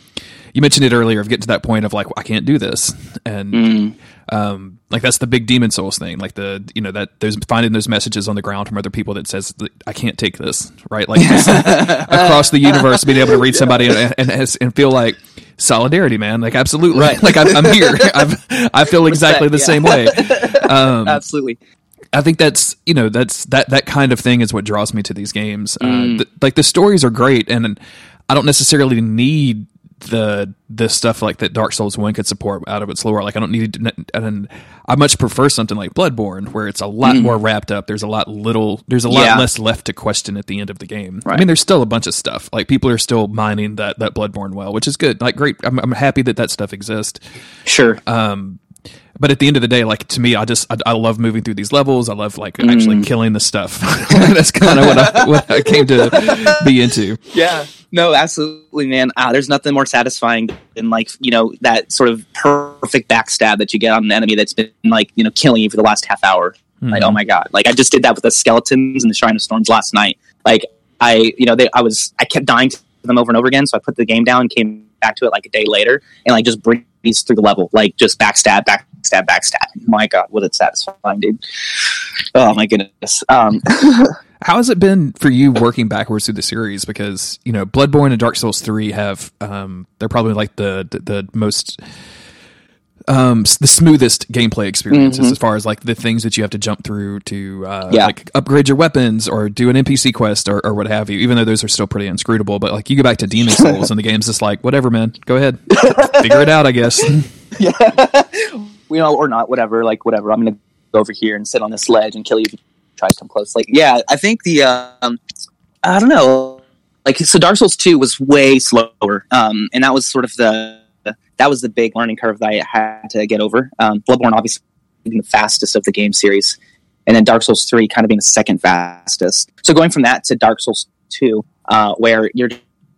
you mentioned it earlier of getting to that point of like i can't do this and um like that's the big demon souls thing like the you know that there's finding those messages on the ground from other people that says i can't take this right like just across the universe being able to read somebody and, and, and, and feel like solidarity man like absolutely Right. like I'm, I'm here I've, i feel exactly the yeah. same way um Absolutely. I think that's you know that's that that kind of thing is what draws me to these games. Mm. Uh, th- like the stories are great, and I don't necessarily need the the stuff like that Dark Souls one could support out of its lore. Like I don't need, to, and I much prefer something like Bloodborne, where it's a lot more wrapped up. There's a lot little. There's a lot Mm. Yeah. less left to question at the end of the game. I mean, there's still a bunch of stuff. Like people are still mining that that Bloodborne well, which is good. Like great. I'm, I'm happy that that stuff exists Sure. um but at the end of the day like to me i just i, I love moving through these levels i love like actually Mm. killing the stuff that's kind of what I, what I came to be into Yeah. No, absolutely, man. Ah, there's nothing more satisfying than like you know that sort of perfect backstab that you get on an enemy that's been like you know killing you for the last half hour. Like, Mhm. oh my god! Like I just did that with the skeletons and the Shrine of Storms last night. Like I, you know, they, I was I kept dying to them over and over again, so I put the game down, came back to it like a day later, and like just breeze through the level, like just backstab, backstab, backstab. My god, was it satisfying, dude! Oh my goodness. Um, how has it been for you working backwards through the series because you know bloodborne and dark souls 3 have um they're probably like the the, the most um the smoothest gameplay experiences Mhm. as far as like the things that you have to jump through to uh Yeah. like upgrade your weapons or do an npc quest or, or what have you even though those are still pretty inscrutable but like you go back to demon souls and the game's just like whatever man go ahead figure it out i guess yeah, you know, or not, whatever. Like, whatever. I'm gonna go over here and sit on this ledge and kill you if you try to come close. Like, yeah, I think the, um, I don't know, like, so Dark Souls Two was way slower, um, and that was sort of the that was the big learning curve that I had to get over. Um, Bloodborne, obviously, being the fastest of the game series, and then Dark Souls Three kind of being the second fastest. So going from that to Dark Souls Two, uh, where you're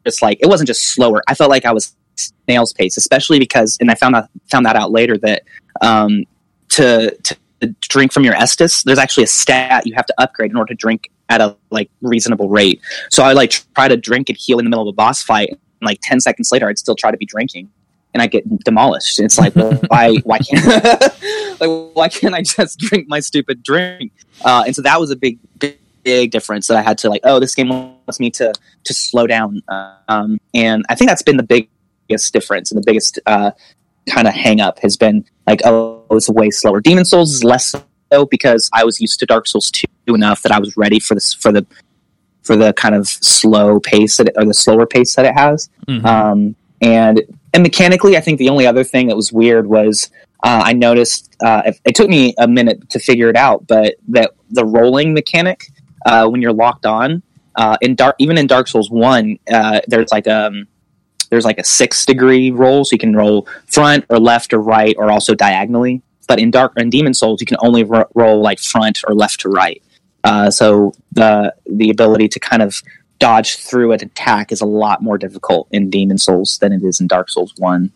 just like, it wasn't just slower. I felt like I was snail's pace, especially because, and I found out found that out later that um, to to drink from your Estus, there's actually a stat you have to upgrade in order to drink at a like reasonable rate. So I like try to drink and heal in the middle of a boss fight, and like ten seconds later, I'd still try to be drinking, and I get demolished. And it's like, why why can't like why can't I just drink my stupid drink? Uh, and so that was a big big big difference that I had to like. Oh, this game wants me to to slow down, um, and I think that's been the biggest difference and the biggest uh, kind of hang up has been like, oh, it's way slower. Demon Souls is less so because I was used to Dark Souls 2 enough that I was ready for this for the for the kind of slow pace that it, or the slower pace that it has. Mhm. Um, and and mechanically, I think the only other thing that was weird was uh, I noticed uh, it, it took me a minute to figure it out, but that the rolling mechanic uh, when you're locked on uh, in dark, even in Dark Souls One, uh, there's like um there's like a six degree roll, so you can roll front or left or right, or also diagonally. But in Dark and Demon Souls, you can only ro- roll like front or left to right. Uh, so the the ability to kind of dodge through an attack is a lot more difficult in Demon Souls than it is in Dark Souls One.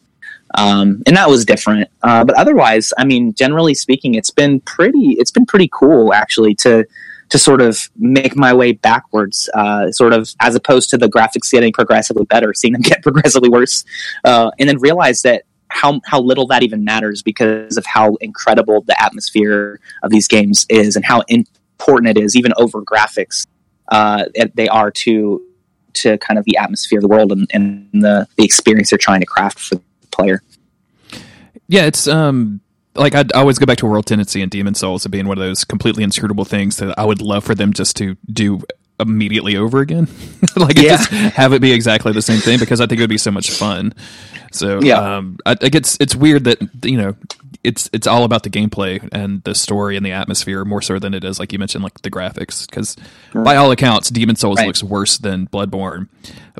um, and that was different. Uh, but otherwise, I mean, generally speaking, it's been pretty. It's been pretty cool actually to to sort of make my way backwards, uh, sort of as opposed to the graphics getting progressively better, seeing them get progressively worse, uh, and then realize that how how little that even matters because of how incredible the atmosphere of these games is and how important it is, even over graphics. Uh, they are to to kind of the atmosphere of the world and, and the, the experience they're trying to craft for the player. Yeah, it's um like I'd always go back to World Tendency and Demon Souls of being one of those completely inscrutable things that I would love for them just to do immediately over again. like yeah. just have it be exactly the same thing because I think it would be so much fun. So yeah, um, I, I guess it's weird that you know it's it's all about the gameplay and the story and the atmosphere more so than it is like you mentioned like the graphics because by all accounts Demon Souls right. looks worse than Bloodborne,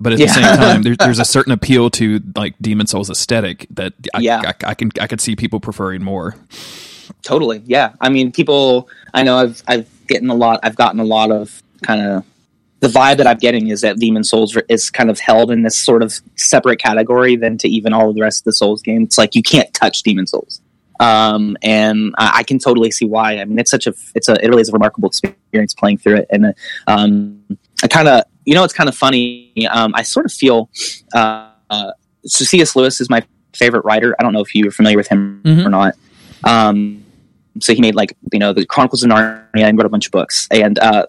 but at yeah. the same time there, there's a certain appeal to like Demon Souls aesthetic that I, yeah. I, I can I could see people preferring more. Totally, yeah. I mean, people. I know I've I've gotten a lot. I've gotten a lot of kind of the vibe that I'm getting is that Demon Souls is kind of held in this sort of separate category than to even all of the rest of the Souls games. It's like you can't touch Demon Souls, um, and I, I, can totally see why. I mean, it's such a it's a it really is a remarkable experience playing through it, and um, I kind of you know it's kind of funny. Um, I sort of feel uh, uh, so C.S. Lewis is my favorite writer. I don't know if you're familiar with him mm-hmm. or not. Um, so he made like you know the Chronicles of Narnia and wrote a bunch of books, and uh,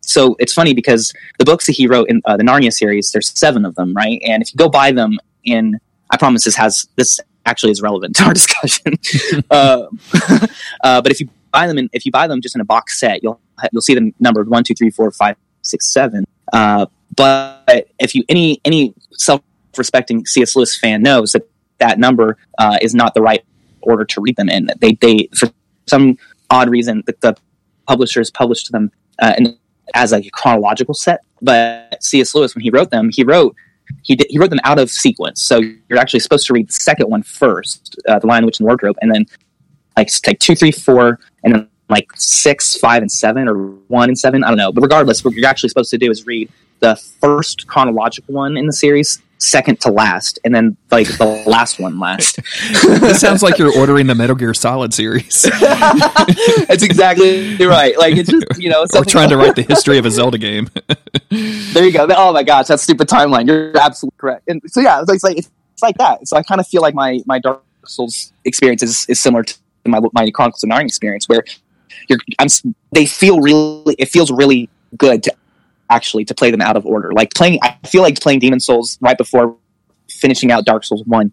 so it's funny because the books that he wrote in uh, the Narnia series, there's seven of them, right? And if you go buy them in, I promise this has this actually is relevant to our discussion. uh, uh, but if you buy them in, if you buy them just in a box set, you'll you'll see them numbered one, two, three, four, five, six, seven. Uh, but if you any any self-respecting C.S. Lewis fan knows that that number uh, is not the right order to read them in. They they for some odd reason that the publishers published them uh, in as like a chronological set. But C.S. Lewis, when he wrote them, he wrote he did, he wrote them out of sequence. So you're actually supposed to read the second one first, uh, the Lion, Witch, and Wardrobe, and then like like two, three, four, and then like six, five, and seven, or one and seven. I don't know. But regardless, what you're actually supposed to do is read the first chronological one in the series, second to last, and then like the last one last. this sounds like you're ordering the Metal Gear Solid series. That's exactly right. Like it's just you know, or trying to write the history of a Zelda game. there you go. Oh my gosh, that stupid timeline. You're absolutely correct. And so yeah, it's like it's, it's like that. So I kind of feel like my my Dark Souls experience is, is similar to my my Chronicles of Narnia experience, where you're I'm they feel really it feels really good to actually to play them out of order. Like playing, I feel like playing Demon Souls right before finishing out Dark Souls One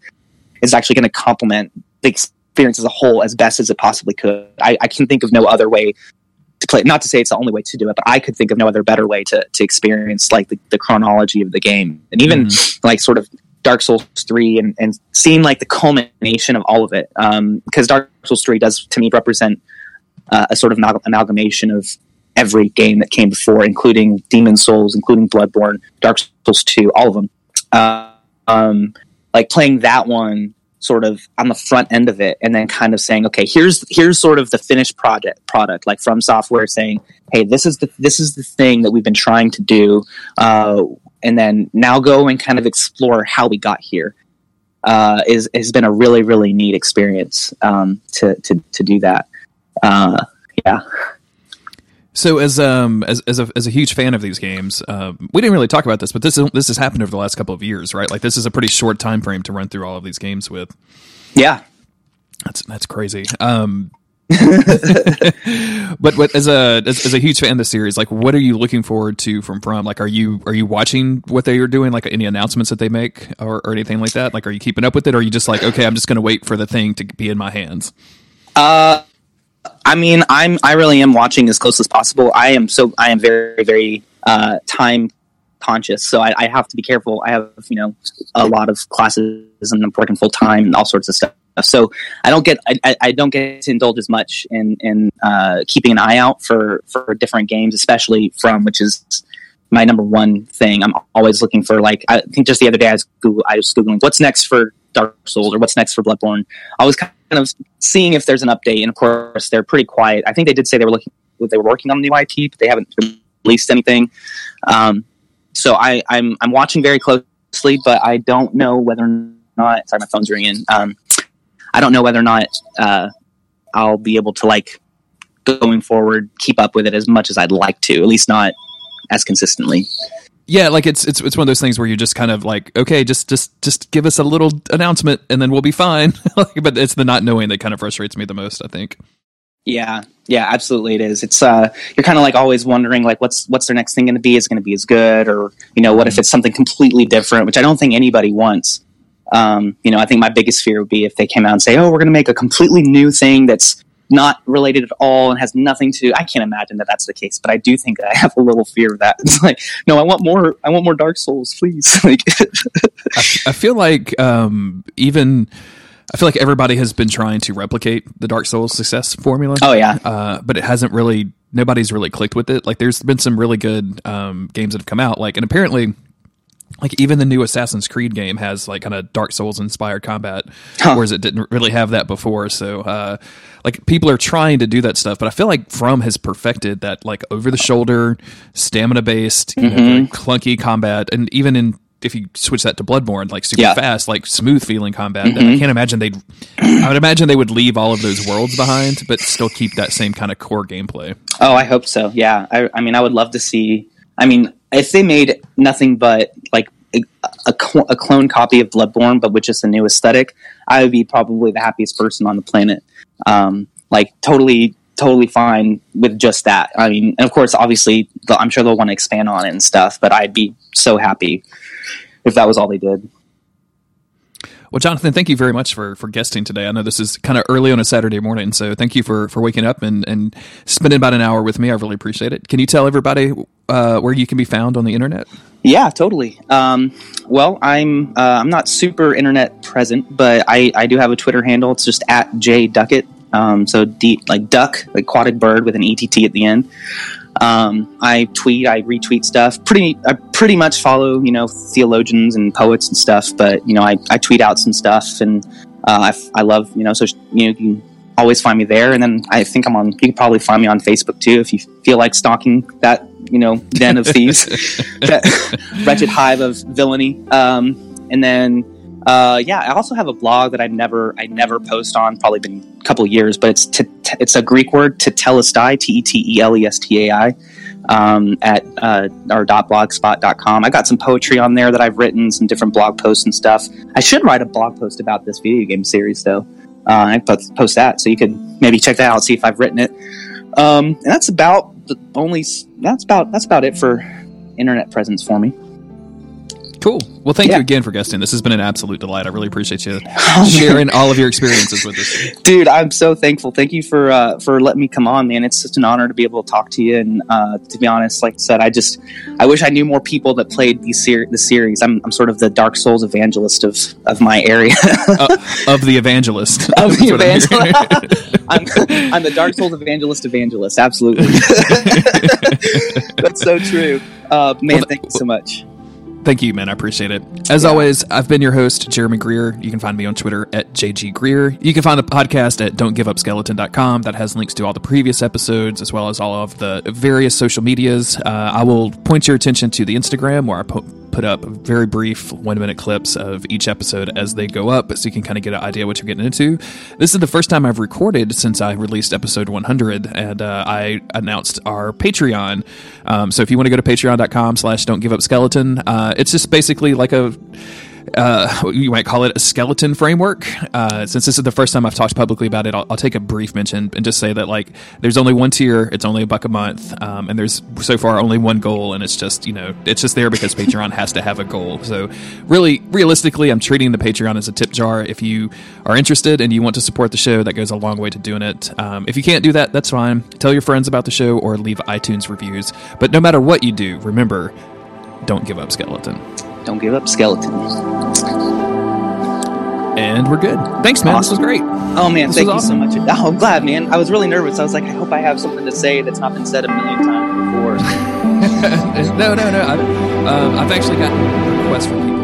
is actually going to complement the experience as a whole as best as it possibly could. I, I, can think of no other way to play. Not to say it's the only way to do it, but I could think of no other better way to to experience like the, the chronology of the game and even mm. like sort of Dark Souls 3 and, and seeing like the culmination of all of it. Um, because Dark Souls 3 does to me represent uh, a sort of amalgamation of every game that came before, including Demon Souls, including Bloodborne, Dark Souls 2, all of them. Uh, um, like playing that one sort of on the front end of it and then kind of saying okay here's here's sort of the finished project product like FromSoftware saying hey this is the this is the thing that we've been trying to do uh, and then now go and kind of explore how we got here uh, is has been a really really neat experience um, to, to to do that uh, yeah so as um as as a, as a huge fan of these games, um, we didn't really talk about this, but this is, this has happened over the last couple of years, right? Like this is a pretty short time frame to run through all of these games with. Yeah, that's that's crazy. Um, but but as a as, as, a huge fan of the series, like what are you looking forward to from From? Like, are you are you watching what they are doing? Like any announcements that they make or, or anything like that? Like, are you keeping up with it, or are you just like, okay, I'm just going to wait for the thing to be in my hands? Uh I mean, I'm I really am watching as close as possible. I am so I am very very uh, time conscious, so I, I, have to be careful. I have you know a lot of classes and I'm working full time and all sorts of stuff. So I don't get I, I don't get to indulge as much in in uh, keeping an eye out for for different games, especially from which is my number one thing. I'm always looking for like I think just the other day I was Google I was googling what's next for Dark Souls or what's next for Bloodborne. I was kind of seeing if there's an update, and of course they're pretty quiet. I think they did say they were looking they were working on the new IP, but they haven't released anything. Um, so I, I'm I'm watching very closely, but I don't know whether or not. Sorry, my phone's ringing. Um, I don't know whether or not uh, I'll be able to like going forward keep up with it as much as I'd like to. At least not as consistently. Yeah, like it's it's it's one of those things where you just kind of like, okay, just just just give us a little announcement and then we'll be fine. but it's the not knowing that kind of frustrates me the most. I think. Yeah, yeah, absolutely, it is. It's uh, you're kind of like always wondering like, what's what's their next thing going to be? Is going to be as good, or you know, what if it's something completely different? Which I don't think anybody wants. Um, you know, I think my biggest fear would be if they came out and say, "Oh, we're going to make a completely new thing that's not related at all and has nothing to." I can't imagine that that's the case, but I do think I have a little fear of that. It's like, no, I want more. I want more Dark Souls, please. like, I, I feel like um, even I feel like everybody has been trying to replicate the Dark Souls success formula. Oh yeah, uh, but it hasn't really. Nobody's really clicked with it. Like, there's been some really good um, games that have come out. Like, and apparently, like even the new Assassin's Creed game has like kind of Dark Souls inspired combat, huh. whereas it didn't really have that before. So, uh, like people are trying to do that stuff, but I feel like From has perfected that like over the shoulder, stamina based, mm-hmm. clunky combat, and even in if you switch that to Bloodborne, like super yeah. fast, like smooth feeling combat, mm-hmm. I can't imagine they'd. I would imagine they would leave all of those worlds behind, but still keep that same kind of core gameplay. Oh, I hope so. Yeah, I, I mean, I would love to see. I mean, if they made nothing but like a, a, a, clone copy of Bloodborne, but with just a new aesthetic, I would be probably the happiest person on the planet. Um, like totally, totally fine with just that. I mean, and of course, obviously, I'm sure they'll want to expand on it and stuff, but I'd be so happy if that was all they did. Well, Jonathan, thank you very much for, for guesting today. I know this is kind of early on a Saturday morning, so thank you for, for waking up and, and spending about an hour with me. I really appreciate it. Can you tell everybody uh, where you can be found on the internet? Yeah, totally. Um, well, I'm uh, I'm not super internet present, but I, I do have a Twitter handle. It's just at J Duckett. Um, so D, like duck, like aquatic bird with an ETT at the end. Um, I tweet, I retweet stuff. Pretty, I pretty much follow, you know, theologians and poets and stuff. But you know, I, I tweet out some stuff, and uh, I, I love, you know, so you know, you can always find me there. And then I think I'm on. You can probably find me on Facebook too if you feel like stalking that, you know, den of thieves, wretched hive of villainy. Um, and then uh, yeah, I also have a blog that I never I never post on. Probably been a couple years, but it's t- t- it's a Greek word tetelestai t e t e l e s t a i um, at uh, our blogspot.com. I got some poetry on there that I've written, some different blog posts and stuff. I should write a blog post about this video game series though. Uh, I post, post that so you could maybe check that out, see if I've written it. Um, and that's about the only that's about that's about it for internet presence for me. Cool. Well, thank yeah. you again for guesting. This has been an absolute delight. I really appreciate you sharing all of your experiences with us. Dude, I'm so thankful. Thank you for uh, for letting me come on, man. It's such an honor to be able to talk to you. And uh, to be honest, like I said, I just I wish I knew more people that played these ser- the series. I'm, I'm sort of the Dark Souls evangelist of of my area. uh, of the evangelist. Of the evangelist. I'm, I'm the Dark Souls evangelist evangelist. Absolutely. That's so true. Uh, man, well, thank you so much. Thank you, man. I appreciate it. As yeah. always, I've been your host, Jeremy Greer. You can find me on Twitter at JG Greer. You can find the podcast at don'tgiveupskeleton.com. That has links to all the previous episodes as well as all of the various social medias. Uh, I will point your attention to the Instagram where I po- put up very brief one minute clips of each episode as they go up so you can kind of get an idea what you're getting into. This is the first time I've recorded since I released episode 100 and uh, I announced our Patreon. Um, so if you want to go to patreon.com slash don't give up skeleton, uh, it's just basically like a uh, you might call it a skeleton framework. Uh, since this is the first time I've talked publicly about it, I'll, I'll, take a brief mention and just say that like there's only one tier, it's only a buck a month, um, and there's so far only one goal, and it's just you know it's just there because Patreon has to have a goal. So really, realistically, I'm treating the Patreon as a tip jar. If you are interested and you want to support the show, that goes a long way to doing it. Um, if you can't do that, that's fine. Tell your friends about the show or leave iTunes reviews. But no matter what you do, remember, don't give up skeleton. Don't give up, skeletons. And we're good. Thanks, man. Awesome. This was great. Oh man, this thank you awesome. so much. Oh, I'm glad, man. I was really nervous. I was like, I hope I have something to say that's not been said a million times before. no, no, no. I've, um, I've actually gotten requests from people